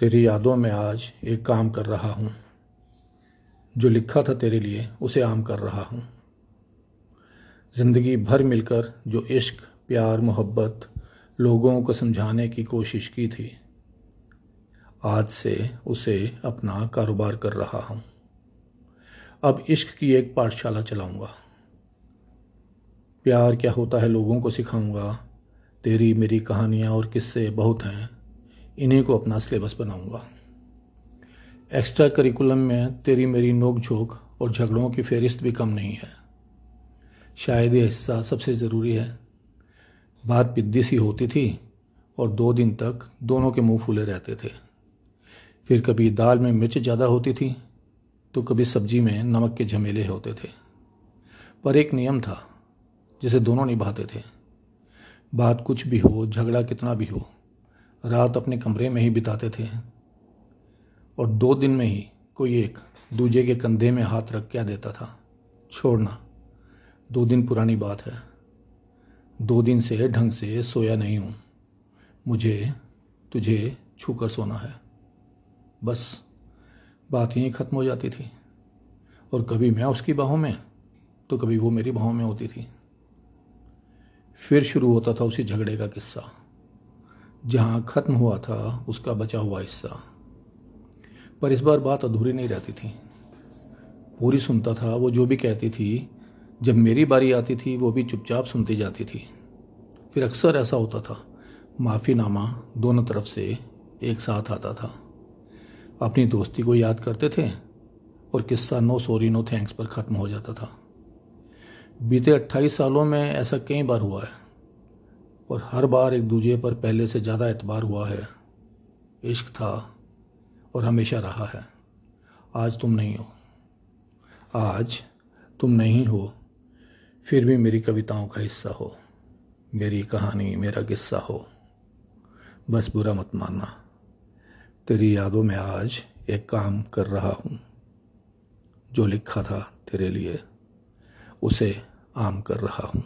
तेरी यादों में आज एक काम कर रहा हूँ। जो लिखा था तेरे लिए, उसे आम कर रहा हूँ। ज़िंदगी भर मिलकर जो इश्क, प्यार, मोहब्बत लोगों को समझाने की कोशिश की थी, आज से उसे अपना कारोबार कर रहा हूँ। अब इश्क की एक पाठशाला चलाऊँगा। प्यार क्या होता है लोगों को सिखाऊँगा? तेरी मेरी कहानियाँ और किस्से बहुत हैं। इन्हीं को अपना सिलेबस बनाऊँगा। एक्स्ट्रा करिकुलम में तेरी मेरी नोक झोंक और झगड़ों की फहरिस्त भी कम नहीं है। शायद ये हिस्सा सबसे ज़रूरी है। बात पिद्दी सी होती थी और दो दिन तक दोनों के मुँह फूले रहते थे। फिर कभी दाल में मिर्च ज़्यादा होती थी तो कभी सब्ज़ी में नमक के झमेले होते थे। पर एक नियम था, जिसे दोनों निभाते थे। बात कुछ भी हो, झगड़ा कितना भी हो रात अपने कमरे में ही बिताते थे। और दो दिन में ही कोई एक दूजे के कंधे में हाथ रख क्या देता था। छोड़ना, दो दिन पुरानी बात है। दो दिन से ढंग से सोया नहीं हूँ। मुझे, तुझे छू कर सोना है। बस, बात यहीं ख़त्म हो जाती थी। और कभी मैं उसकी बाहों में तो कभी वो मेरी बाहों में होती थी। फिर शुरू होता था उसी झगड़े का किस्सा। जहाँ ख़त्म हुआ था, उसका बचा हुआ हिस्सा। पर इस बार बात अधूरी नहीं रहती थी। पूरी सुनता था, वो जो भी कहती थी, जब मेरी बारी आती थी, वो भी चुपचाप सुनती जाती थी। फिर अक्सर ऐसा होता था, माफ़ीनामा दोनों तरफ़ से एक साथ आता था। अपनी दोस्ती को याद करते थे, और किस्सा नो सॉरी, नो थैंक्स पर ख़त्म हो जाता था। बीते अट्ठाईस सालों में ऐसा कई बार हुआ है। और हर बार एक दूसरे पर पहले से ज़्यादा एतबार हुआ है। इश्क था और हमेशा रहा है। आज तुम नहीं हो। आज तुम नहीं हो, फिर भी मेरी कविताओं का हिस्सा हो। मेरी कहानी, मेरा किस्सा हो। बस बुरा मत मानना। तेरी यादों में आज एक काम कर रहा हूँ। जो लिखा था तेरे लिए, उसे आम कर रहा हूँ।